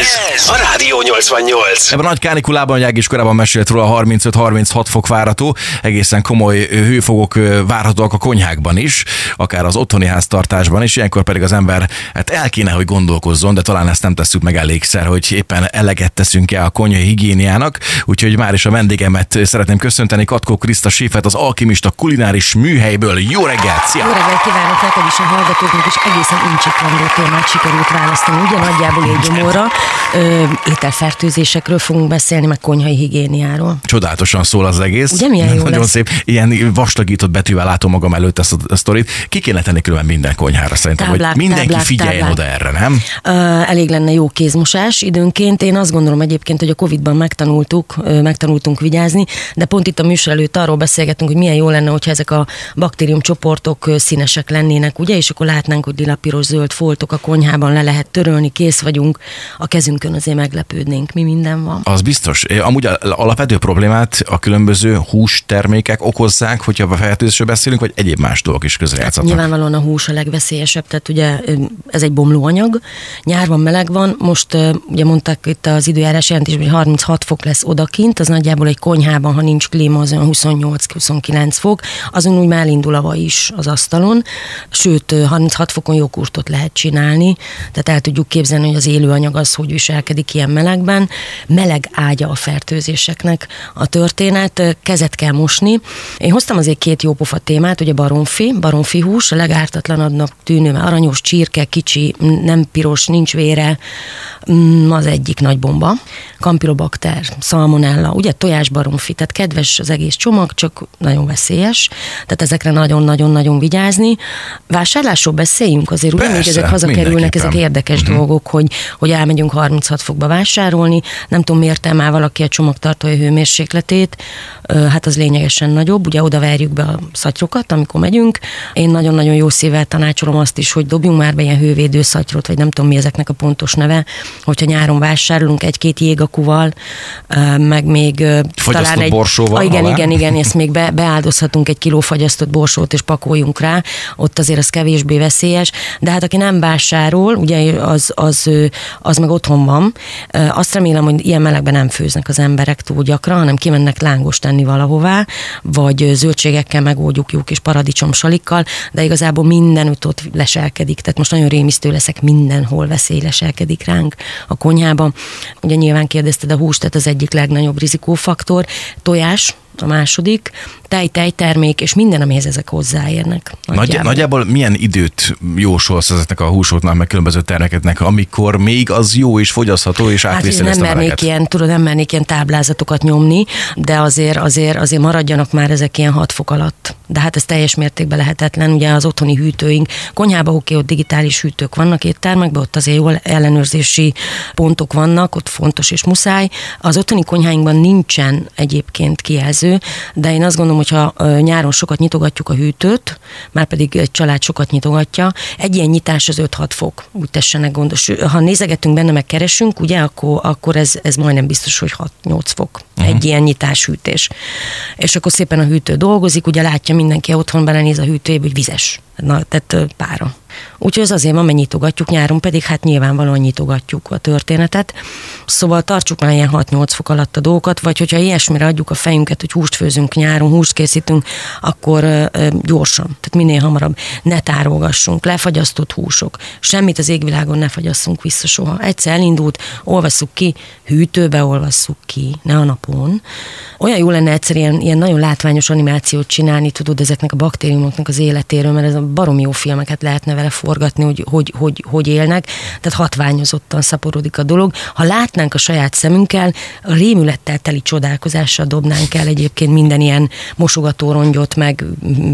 Ez a Rádió 88. Ebben a nagy kánikulában, hogy Ágis korábban mesélt róla, 35-36 fok várható, egészen komoly hőfogok várhatóak a konyhákban is, akár az otthoni háztartásban is, ilyenkor pedig az ember hát el kéne, hogy gondolkozzon, de talán ezt nem tesszük meg elégszer, hogy éppen eleget teszünk-e a konyhai higiéniának, úgyhogy már is a vendégemet szeretném köszönteni, Katkó Kriszta Séfet, az Alkimista kulináris műhelyből. Jó reggelt, szia! Jó reggelt kívánok neked is a hallgatóknak, és egészen incsiklandó témát sikerült választani. Ugye nagyjából egy gyomorra ö, ételfertőzésekről fogunk beszélni, meg konyhai higiéniáról. Csodálatosan szól az egész. Ugye milyen jó Nagyon lesz? szép. Ilyen vastagított betűvel látom magam előtt ezt a, a sztorit. Ki kéne tenni különben minden konyhára szerintem, Táblák, hogy mindenki táblák, figyeljen táblák. oda erre, nem? Ö, elég lenne jó kézmosás időnként. Én azt gondolom egyébként, hogy a Covid-ban megtanultuk, megtanultunk vigyázni, de pont itt a műsor előtt arról beszélgetünk, hogy milyen jó lenne, hogyha ezek a baktériumcsoportok színesek lennének, ugye, és akkor látnánk, hogy lila, piros, zöld foltok a konyhában le lehet törölni, kész vagyunk, a kezünkön azért meglepődnénk, mi minden van. Az biztos. Amúgy alapvető problémát a különböző hústermékek okozzák, hogyha a fertőzésről beszélünk, vagy egyéb más dolgok is közrejátszhatnak. Nyilvánvalóan a hús a legveszélyesebb, tehát ugye ez egy bomlóanyag, nyárban meleg van, most ugye mondták itt az időjárás jelentésben, hogy 36 fok lesz odakint, az nagyjából egy konyhában, ha nincs klíma, az olyan 28-29 fok, azon úgy már elindul a vaj is az asztalon, sőt ö, 36 fokon jókurtot lehet csinálni, tehát el tudjuk képzelni, hogy az élőanyag az hogy viselkedik ilyen melegben, meleg ágya a fertőzéseknek a történet, kezet kell mosni. Én hoztam azért két jópofa témát, ugye baromfi, baromfi hús, a legártatlanabbnak tűnő, aranyos, csirke, kicsi, nem piros, nincs vére, mm, az egyik nagy bomba. Campylobacter, salmonella, ugye tojás baromfi, tehát kedves az egész csomag, csak nagyon veszélyes, tehát ezekre nagyon-nagyon-nagyon vigyázni. Vásárlásról beszéljünk azért, még Persze, ezek hazakerülnek, ezek érdekes uh-huh. dolgok, hogy, hogy elmegyünk 36 fokba vásárolni, nem tudom, miért emel valaki a csomagtartója hőmérsékletét, hát az lényegesen nagyobb, ugye oda verjük be a szatyrokat, amikor megyünk. Én nagyon-nagyon jó szívvel tanácsolom azt is, hogy dobjunk már be ilyen hővédő szatyrot, vagy nem tudom mi ezeknek a pontos neve, hogyha nyáron vásárolunk egy-két jégakuval, meg még Fagyasztott talán egy... borsóval Ah, igen, alá? igen, igen, ezt még be, beáldozhatunk egy kiló fagyasztott borsót, és pakoljunk rá, ott azért az kevésbé veszélyes, de hát aki nem vásárol, ugye az, az, az meg otthon van, azt remélem, hogy ilyen melegben nem főznek az emberek túl gyakran, hanem kimennek lángos tenni valahová, vagy zöldségekkel megoldjuk kis paradicsom salikkal, de igazából mindenütt ott leselkedik, tehát most nagyon rémisztő leszek, mindenhol veszély leselkedik ránk a konyhában. Ugye nyilván kérdezted a húst, tehát az egyik legnagyobb rizikófaktor, tojás, a második, tej, tejtermék, és minden, amihez ezek hozzáérnek. Nagy, nagyjából. nagyjából milyen időt jósolsz ezeknek a húsoknak, meg különböző termékeknek, amikor még az jó és fogyasztható, és Hát átvészi nem ezt a mernék ilyen, tudod, nem mernék ilyen táblázatokat nyomni, de azért, azért, azért maradjanak már ezek ilyen 6 fok alatt. De hát ez teljes mértékben lehetetlen, ugye az otthoni hűtőink, konyhába oké, ott digitális hűtők vannak éttermekben, ott azért jól ellenőrzési pontok vannak, ott fontos és muszáj. Az otthoni konyháinkban nincsen egyébként kijelző, de én azt gondolom, hogy ha nyáron sokat nyitogatjuk a hűtőt, már pedig egy család sokat nyitogatja, egy ilyen nyitás az 5-6 fok, úgy tessenek gondos. Ha nézegetünk benne, meg keresünk, ugye, akkor, akkor ez, ez majdnem biztos, hogy 6-8 fok. Uh-huh. Egy ilyen nyitás hűtés. És akkor szépen a hűtő dolgozik, ugye látja mindenki otthon belenéz a hűtőjébe, hogy vizes. Na, tehát pára. Úgyhogy ez azért van, mert nyitogatjuk, nyáron pedig hát nyilvánvalóan nyitogatjuk a történetet. Szóval tartsuk már ilyen 6-8 fok alatt a dolgokat, vagy hogyha ilyesmire adjuk a fejünket, hogy húst főzünk nyáron, húst készítünk, akkor ö, gyorsan, tehát minél hamarabb ne tárolgassunk, lefagyasztott húsok, semmit az égvilágon ne fagyasszunk vissza soha. Egyszer elindult, olvasszuk ki, hűtőbe olvasszuk ki, ne a napon. Olyan jó lenne egyszer ilyen, ilyen nagyon látványos animációt csinálni, tudod, ezeknek a baktériumoknak az életéről, mert ez a baromi jó filmeket lehetne vele forgatni, hogy hogy, hogy, hogy élnek, tehát hatványozottan szaporodik a dolog. Ha látnánk a saját szemünkkel, a rémülettel teli csodálkozással dobnánk el egyébként minden ilyen mosogatórongyot, meg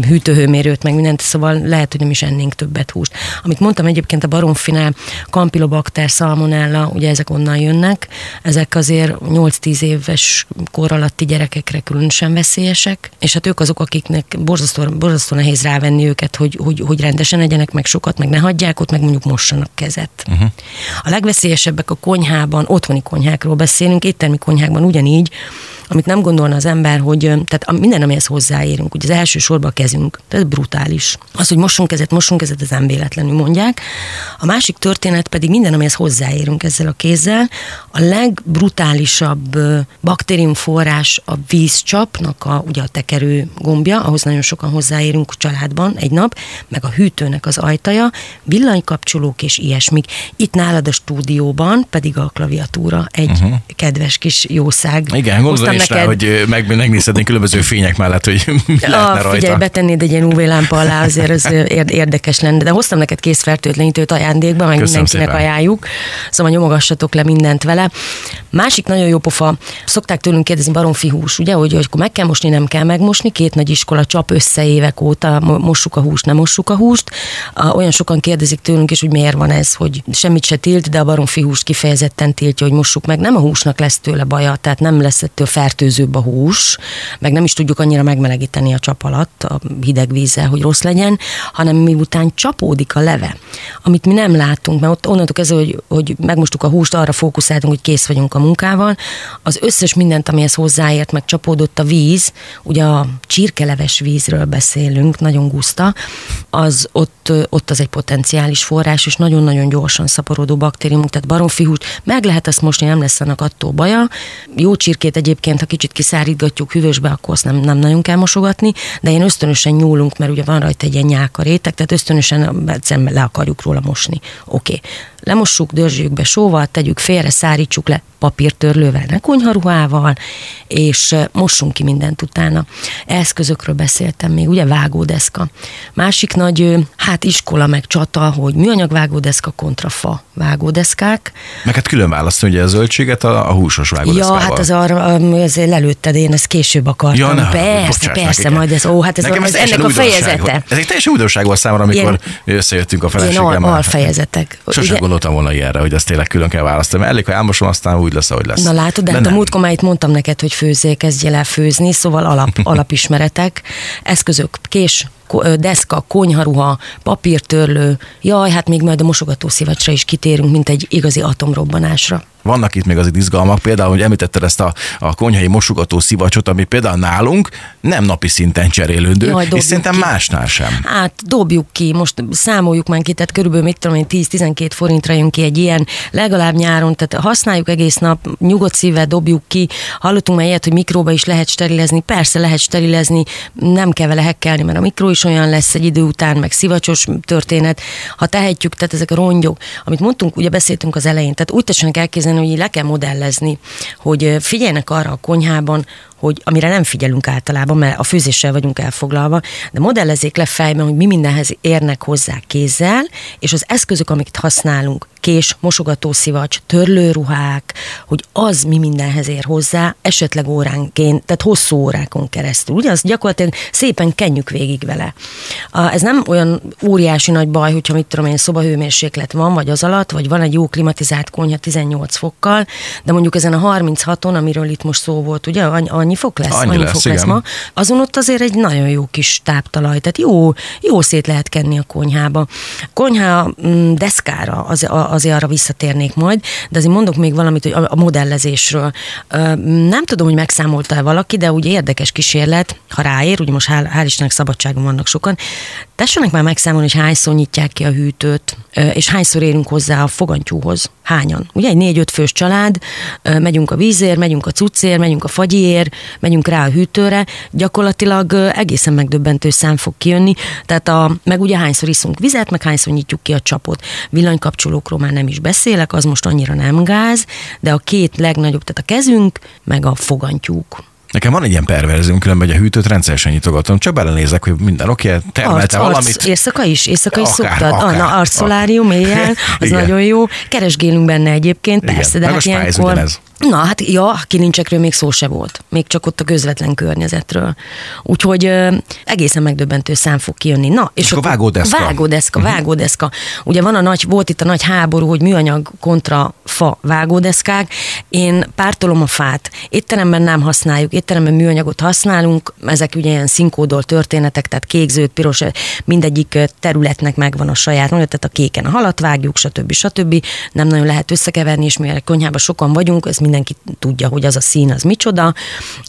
hűtőhőmérőt, meg mindent, szóval lehet, hogy nem is ennénk többet húst. Amit mondtam egyébként a baromfinál, Campylobacter, Salmonella, ugye ezek onnan jönnek, ezek azért 8-10 éves kor alatti gyerekekre különösen veszélyesek, és hát ők azok, akiknek borzasztó, borzasztó nehéz rávenni őket, hogy, hogy, hogy rendesen egyenek meg sokat, meg ne hagyják ott, meg mondjuk mossanak kezet. Uh-huh. A legveszélyesebbek a konyhában, otthoni konyhákról beszélünk, éttermi konyhákban ugyanígy, amit nem gondolna az ember, hogy tehát minden, amihez hozzáérünk, ugye az első sorban a kezünk, tehát brutális. Az, hogy mosunk kezet, mosunk kezet, ez nem véletlenül mondják. A másik történet pedig minden, amihez hozzáérünk ezzel a kézzel, a legbrutálisabb baktériumforrás a vízcsapnak a, ugye a tekerő gombja, ahhoz nagyon sokan hozzáérünk családban egy nap, meg a hűtőnek az ajtaja, villanykapcsolók és ilyesmik. Itt nálad a stúdióban pedig a klaviatúra egy uh-huh. kedves kis jószág. Igen, gondolom neked... rá, hogy meg, megnézhetnénk különböző fények mellett, hogy mi lehetne a, rajta. Figyelj, betennéd egy ilyen UV lámpa alá, azért ez érdekes lenne. De hoztam neked készfertőtlenítőt ajándékba, meg Köszönöm mindenkinek szépen. ajánljuk. Szóval nyomogassatok le mindent vele. Másik nagyon jó pofa, szokták tőlünk kérdezni baromfi hús, ugye, hogy, hogy akkor meg kell mosni, nem kell megmosni. Két nagy iskola csap össze évek óta, mossuk a húst, nem mossuk a húst. Olyan sokan kérdezik tőlünk is, hogy miért van ez, hogy semmit se tilt, de a baromfi húst kifejezetten tiltja, hogy mossuk meg. Nem a húsnak lesz tőle baja, tehát nem lesz ettől fertőzőbb a hús, meg nem is tudjuk annyira megmelegíteni a csap alatt a hideg vízzel, hogy rossz legyen, hanem miután csapódik a leve, amit mi nem látunk, mert ott onnantól kezdve, hogy, hogy megmostuk a húst, arra fókuszáltunk, hogy kész vagyunk a munkával, az összes mindent, amihez hozzáért, meg csapódott a víz, ugye a csirkeleves vízről beszélünk, nagyon guszta, az ott, ott az egy potenciális forrás, és nagyon-nagyon gyorsan szaporodó baktériumok, tehát baromfihúst, meg lehet ezt mosni, nem lesz annak attól baja. Jó csirkét egyébként, ha kicsit kiszárítgatjuk hűvösbe, akkor azt nem, nem nagyon kell mosogatni, de én ösztönösen nyúlunk, mert ugye van rajta egy ilyen nyálka réteg, tehát ösztönösen egyszerűen le akarjuk róla mosni. Oké. Okay. Lemossuk, dörzsjük be sóval, tegyük félre, szárítsuk le papírtörlővel, ne konyharuhával, és mossunk ki mindent utána. Eszközökről beszéltem még, ugye vágódeszka. Másik nagy, hát iskola meg csata, hogy műanyag vágódeszka kontra fa vágódeszkák. Meg hát külön választani ugye a zöldséget a, a húsos vágódeszkával. Ja, hát az arra, azért lelőtted, én ezt később akartam. Ja, ne, persze, persze, majd ez, ó, hát ez, Nekem ez, ez ennek a fejezete. Ez egy teljesen újdonság volt számomra, amikor Ilyen, összejöttünk a feleségemmel. Ilyen alfejezetek. Gondoltam volna ilyenre, hogy ezt tényleg külön kell választani, mert elég, ha elmosom, aztán úgy lesz, ahogy lesz. Na látod, de, de hát a múltkor már itt mondtam neked, hogy főzzél, kezdjél el főzni, szóval alap, alapismeretek, eszközök, kés, deszka, konyharuha, papírtörlő, jaj, hát még majd a mosogató szivacsra is kitérünk, mint egy igazi atomrobbanásra. Vannak itt még az izgalmak, például, hogy említetted ezt a, a konyhai mosogató szivacsot, ami például nálunk nem napi szinten cserélődő, Jaj, és szerintem ki. másnál sem. Hát dobjuk ki, most számoljuk már ki, tehát körülbelül mit tudom én, 10-12 forintra jön ki egy ilyen, legalább nyáron, tehát használjuk egész nap, nyugodt szívvel dobjuk ki, hallottunk már ilyet, hogy mikróba is lehet sterilezni, persze lehet sterilezni, nem kell vele hekkelni, mert a mikró is olyan lesz egy idő után, meg szivacsos történet, ha tehetjük, tehát ezek a rongyok, amit mondtunk, ugye beszéltünk az elején, tehát úgy tessenek elképzelni, hogy le kell modellezni, hogy figyeljenek arra a konyhában, hogy amire nem figyelünk általában, mert a főzéssel vagyunk elfoglalva, de modellezzék le fejben, hogy mi mindenhez érnek hozzá kézzel, és az eszközök, amiket használunk, kés, mosogatószivacs, törlőruhák, hogy az mi mindenhez ér hozzá, esetleg óránként, tehát hosszú órákon keresztül. Ugye, az gyakorlatilag szépen kenjük végig vele. Ez nem olyan óriási nagy baj, hogyha mit tudom én, szobahőmérséklet van, vagy az alatt, vagy van egy jó klimatizált konyha 18 fokkal, de mondjuk ezen a 36-on, amiről itt most szó volt, ugye, annyi fok lesz, annyi, annyi lesz, fok igen. lesz ma, azon ott azért egy nagyon jó kis táptalaj, tehát jó, jó szét lehet kenni a konyhába. Konyha mm, deszkára az, azért arra visszatérnék majd, de azért mondok még valamit hogy a modellezésről. Nem tudom, hogy megszámolta-e valaki, de ugye érdekes kísérlet, ha ráér, ugye most hál', hál Istennek szabadságon vannak sokan, tessenek már megszámolni, hogy hányszor nyitják ki a hűtőt, és hányszor érünk hozzá a fogantyúhoz. Hányan? Ugye egy négy-öt fős család, megyünk a vízért, megyünk a cuccért, megyünk a fagyiért, megyünk rá a hűtőre, gyakorlatilag egészen megdöbbentő szám fog kijönni, tehát a, meg ugye hányszor iszunk vizet, meg hányszor nyitjuk ki a csapot. Villanykapcsolókról már nem is beszélek, az most annyira nem gáz, de a két legnagyobb, tehát a kezünk, meg a fogantyúk. Nekem van egy ilyen perverzium, különben, hogy a hűtőt rendszeresen nyitogatom, csak belenézek, hogy minden oké, okay, termelte arc, valamit. Arc, éjszaka is, éjszaka is akár, szoktad. Akár, ah, na, arcszolárium éjjel, az Igen. nagyon jó. Keresgélünk benne egyébként, Igen. persze, de Meg hát ilyenkor... Ugyanez. Na, hát ja, kilincsekről még szó se volt. Még csak ott a közvetlen környezetről. Úgyhogy ö, egészen megdöbbentő szám fog kijönni. Na, és, és akkor vágódeszka. Vágódeszka, uh-huh. vágódeszka. Ugye van a nagy, volt itt a nagy háború, hogy műanyag kontra fa vágódeszkák. Én pártolom a fát. Étteremben nem használjuk, étteremben műanyagot használunk. Ezek ugye ilyen színkódol történetek, tehát kék, zöld, piros, mindegyik területnek megvan a saját, tehát a kéken a halat vágjuk, stb. stb. Nem nagyon lehet összekeverni, és mivel konyhában sokan vagyunk, ez mindenki tudja, hogy az a szín az micsoda.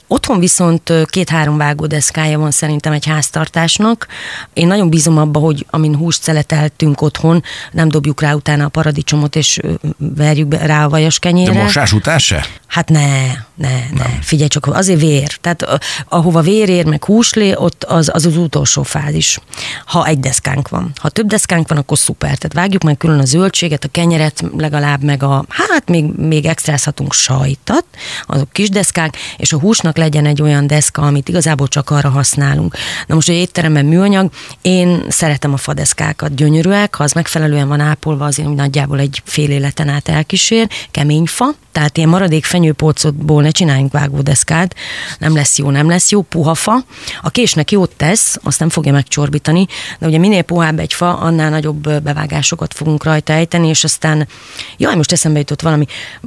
Otthon viszont két-három vágódeszkája van szerintem egy háztartásnak. Én nagyon bízom abba, hogy amin húst szeleteltünk otthon, nem dobjuk rá utána a paradicsomot, és verjük rá a vajas kenyérre. De mosás után se? Hát ne, ne, ne. Figyelj csak, azért vér. Tehát ahova vér ér, meg húslé, ott az, az az utolsó fázis. Ha egy deszkánk van. Ha több deszkánk van, akkor szuper. Tehát vágjuk meg külön a zöldséget, a kenyeret, legalább meg a, hát még, még extrázhatunk sajtat, azok kis deszkák, és a húsnak legyen egy olyan deszka, amit igazából csak arra használunk. Na most, hogy étteremben műanyag, én szeretem a fadeszkákat, gyönyörűek, ha az megfelelően van ápolva, azért nagyjából egy fél életen át elkísér, kemény fa, tehát ilyen maradék fenyőpolcotból ne csináljunk vágódeszkát, nem lesz jó, nem lesz jó, puha fa. A késnek jót tesz, azt nem fogja megcsorbítani, de ugye minél puhább egy fa, annál nagyobb bevágásokat fogunk rajta ejteni, és aztán, jaj, most eszembe jutott valami.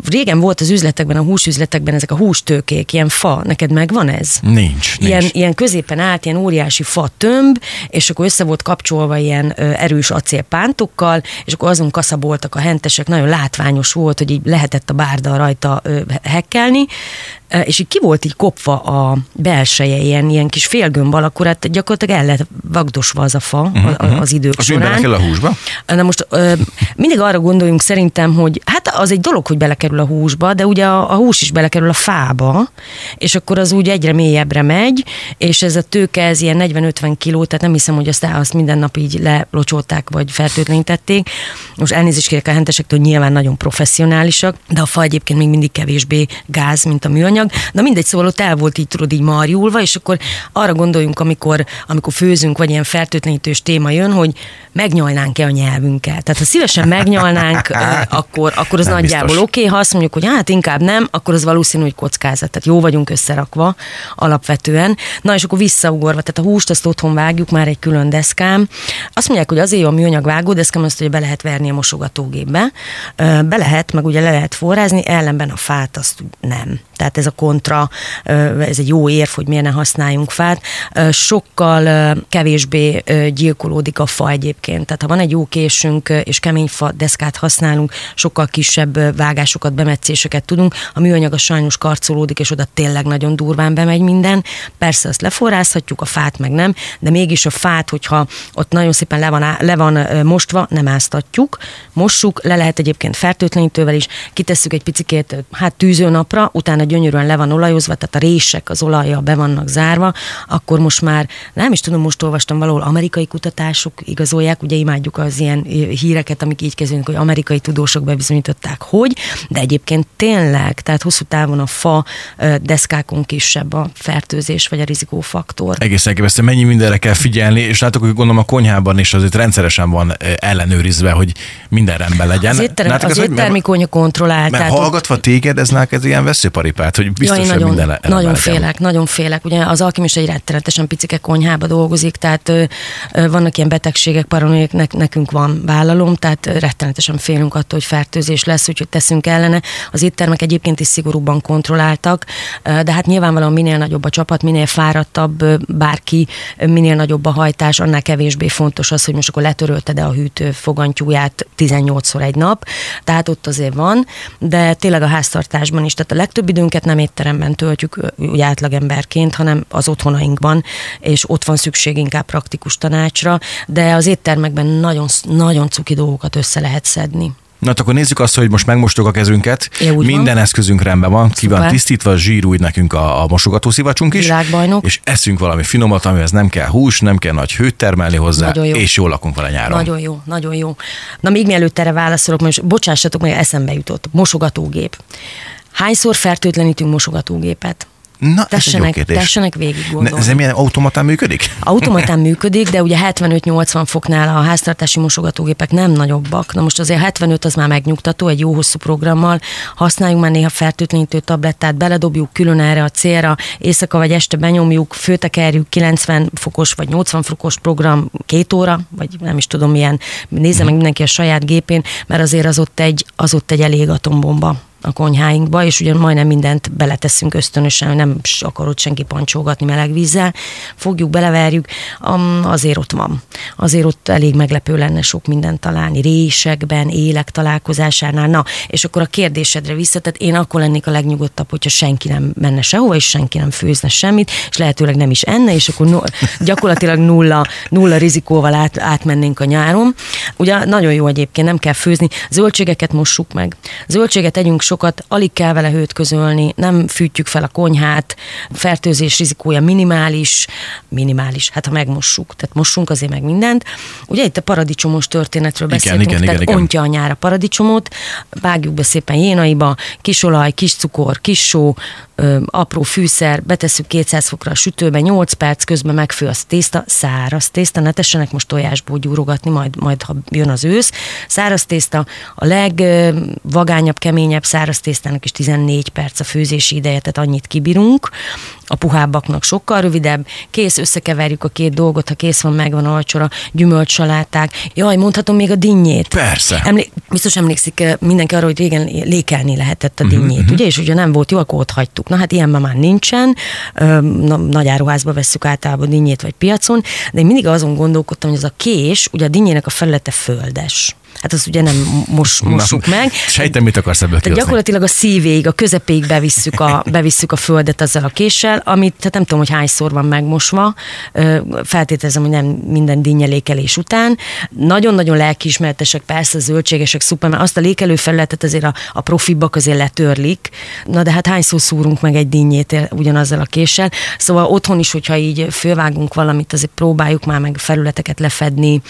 Régen volt az üzletekben, a húsüzletekben ezek a hústőkék, ilyen fa, neked megvan ez? Nincs, Ilyen, nincs. ilyen középen állt, ilyen óriási fa tömb, és akkor össze volt kapcsolva ilyen ö, erős acélpántokkal, és akkor azon kaszaboltak a hentesek, nagyon látványos volt, hogy így lehetett a bárda rajta ö, hekkelni, és így ki volt így kopva a belseje, ilyen, ilyen kis félgömb alakú, hát gyakorlatilag el lett vagdosva az a fa uh-huh, az idők Az során. bele kell a húsba? Na most mindig arra gondoljunk szerintem, hogy hát az egy dolog, hogy belekerül a húsba, de ugye a, a hús is belekerül a fába, és akkor az úgy egyre mélyebbre megy, és ez a tőke, ez ilyen 40-50 kiló, tehát nem hiszem, hogy azt, azt minden nap így lelocsolták, vagy fertőtlenítették. Most elnézést kérek a hentesektől, nyilván nagyon professzionálisak, de a fa egyébként még mindig kevésbé gáz, mint a műanyag. Na mindegy, szóval ott el volt így, tudod, így marjulva, és akkor arra gondoljunk, amikor, amikor főzünk, vagy ilyen fertőtlenítős téma jön, hogy megnyalnánk-e a nyelvünket. Tehát ha szívesen megnyalnánk, akkor, akkor az Nem nagyjából oké, okay, ha azt mondjuk, hogy hát inkább nem, akkor az valószínű, hogy kockázat. Tehát jó vagyunk összerakva alapvetően. Na és akkor visszaugorva, tehát a húst azt otthon vágjuk, már egy külön deszkám. Azt mondják, hogy azért jó a műanyag vágódeszkám, azt, hogy be lehet verni a mosogatógépbe. Be lehet, meg ugye le lehet forrázni, ellenben a fát azt nem. Tehát ez a kontra, ez egy jó érv, hogy miért ne használjunk fát. Sokkal kevésbé gyilkolódik a fa egyébként. Tehát ha van egy jó késünk és kemény fa deszkát használunk, sokkal kisebb vágásokat, bemetszéseket tudunk. A műanyag az sajnos karcolódik, és oda tényleg nagyon durván bemegy minden. Persze azt leforrázhatjuk, a fát meg nem, de mégis a fát, hogyha ott nagyon szépen le van, le van mostva, nem áztatjuk, mossuk, le lehet egyébként fertőtlenítővel is, kitesszük egy picikét, hát tűzőnapra, utána gyönyörűen le van olajozva, tehát a rések az olajjal be vannak zárva, akkor most már, nem is tudom, most olvastam valahol, amerikai kutatások igazolják, ugye imádjuk az ilyen híreket, amik így kezdődnek, hogy amerikai tudósok bebizonyították, hogy, de egyébként tényleg, tehát hosszú távon a fa deszkákon kisebb a fertőzés vagy a rizikófaktor. Egész elképesztő, mennyi mindenre kell figyelni, és látok, hogy gondolom a konyhában is azért rendszeresen van ellenőrizve, hogy minden rendben legyen. Az, étterem, Látok az hogy- éttermi konyha kontrollált. Mert hallgatva téged, ez neked ilyen veszőparipát, hogy biztos, ja, hogy nagyon, minden nagyon félek, nagyon félek. Ugye az alkimista egy rettenetesen picike konyhába dolgozik, tehát ö, ö, vannak ilyen betegségek, paranoiak, nek, nekünk van vállalom, tehát rettenetesen félünk attól, hogy fertőzés lesz, úgyhogy teszünk ellene. Az éttermek egyébként is szigorúbban kontrolláltak, ö, de hát nyilvánvalóan minél nagyobb a csapat, minél fáradtabb ö, bárki, minél nagyobb a hajtás, annál kevésbé fontos az, hogy most akkor letörölted a hűtő fogantyúját 18-szor egy nap, tehát ott azért van, de tényleg a háztartásban is, tehát a legtöbb időnket nem étteremben töltjük úgy átlagemberként, hanem az otthonainkban, és ott van szükség inkább praktikus tanácsra, de az éttermekben nagyon, nagyon cuki dolgokat össze lehet szedni. Na hát akkor nézzük azt, hogy most megmostuk a kezünket, Ja, úgy van. minden eszközünk rendben van, ki van tisztítva, zsírúj nekünk a, a mosogatószivacsunk is, Világbajnok. és eszünk valami finomat, amihez nem kell hús, nem kell nagy hőt termelni hozzá, Nagyon jó. és jól lakunk vele nyáron. Nagyon jó, nagyon jó. Na még mielőtt erre válaszolok, most bocsássatok, meg eszembe jutott. Mosogatógép. Hányszor fertőtlenítünk mosogatógépet? Na, ez Tessenek, kérdés. tessenek végig Ne, gondolni. ez nem ilyen automatán működik? Automatán működik, de ugye 75-80 foknál a háztartási mosogatógépek nem nagyobbak. Na most azért 75 az már megnyugtató, egy jó hosszú programmal. Használjunk már néha fertőtlenítő tablettát, beledobjuk külön erre a célra, éjszaka vagy este benyomjuk, főtekerjük 90 fokos vagy 80 fokos program két óra, vagy nem is tudom milyen, nézze meg mindenki a saját gépén, mert azért az ott egy, az ott egy elég atombomba a konyháinkba, és ugyan majdnem mindent beleteszünk ösztönösen, nem akarod senki pancsolgatni meleg vízzel, fogjuk, beleverjük, azért ott van. Azért ott elég meglepő lenne sok mindent találni, résekben, élek találkozásánál. Na, és akkor a kérdésedre vissza, én akkor lennék a legnyugodtabb, hogyha senki nem menne sehova, és senki nem főzne semmit, és lehetőleg nem is enne, és akkor no, gyakorlatilag nulla, nulla rizikóval át, átmennénk a nyáron. Ugye nagyon jó egyébként, nem kell főzni. Zöldségeket mossuk meg. Zöldséget együnk sokat, alig kell vele hőt közölni, nem fűtjük fel a konyhát, fertőzés rizikója minimális, minimális, hát ha megmossuk, tehát mossunk azért meg mindent. Ugye itt a paradicsomos történetről Igen, beszéltünk, igen, tehát igen, igen. ontja a nyár a paradicsomot, vágjuk be szépen jénaiba, kis olaj, kis cukor, kis só, ö, apró fűszer, betesszük 200 fokra a sütőbe, 8 perc közben megfő az tészta, száraz tészta, ne tessenek most tojásból gyúrogatni, majd, majd ha jön az ősz. Száraz tészta, a legvagányabb, keményebb száraz tésztának is 14 perc a főzési ideje, tehát annyit kibírunk. A puhábbaknak sokkal rövidebb, kész, összekeverjük a két dolgot, ha kész van, megvan a vacsora, gyümölcsaláták. Jaj, mondhatom még a dinnyét. Persze. Emlé- biztos emlékszik eh, mindenki arra, hogy régen lékelni lehetett a dinnyét, uh-huh. ugye? És ugye nem volt jó, akkor ott hagytuk. Na hát ilyen ma már nincsen. Nagy áruházba vesszük általában dinnyét vagy piacon, de én mindig azon gondolkodtam, hogy az a kés, ugye a dinnyének a felülete földes. Hát azt ugye nem mos, mossuk Na, meg. Sejtem, mit akarsz ebből Tehát kihozni. gyakorlatilag a szívéig, a közepéig bevisszük a, bevisszük a földet azzal a késsel, amit tehát nem tudom, hogy hányszor van megmosva, feltételezem, hogy nem minden dinnyelékelés után. Nagyon-nagyon lelkiismeretesek, persze zöldségesek, szuper, mert azt a lékelő felületet azért a, a profibbak azért letörlik. Na de hát hányszor szúrunk meg egy dinnyét ugyanazzal a késsel. Szóval otthon is, hogyha így fölvágunk valamit, azért próbáljuk már meg felületeket lefedni,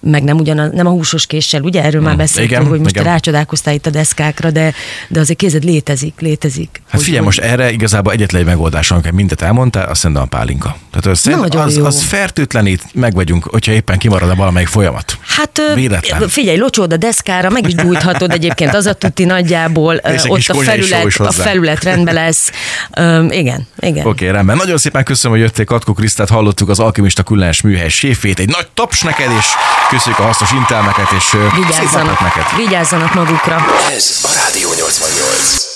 meg nem ugyanaz, nem a húsos késsel, ugye erről már beszéltünk, igen, hogy most igen. rácsodálkoztál itt a deszkákra, de, de azért kézed létezik, létezik. Hát Hogy- figyelj, most erre igazából egyetlen egy megoldás, amikor mindent elmondtál, azt szerintem a pálinka. Tehát az, az, jó. az fertőtlenít, meg vagyunk, hogyha éppen kimarad valamelyik folyamat. Hát Véletlen. figyelj, locsód a deszkára, meg is gyújthatod egyébként, az a tuti nagyjából, És ott a felület, a felület rendben lesz. Ö, igen, igen. Oké, okay, rendben. Nagyon szépen köszönöm, hogy jöttél, Katkó Krisztát, hallottuk az Alkimista Küllenes Műhely séfét. Egy nagy taps neked, és köszönjük a hasznos intelmeket, és Vigyázzanak, neked. vigyázzanak magukra. Ez a Rádió 88.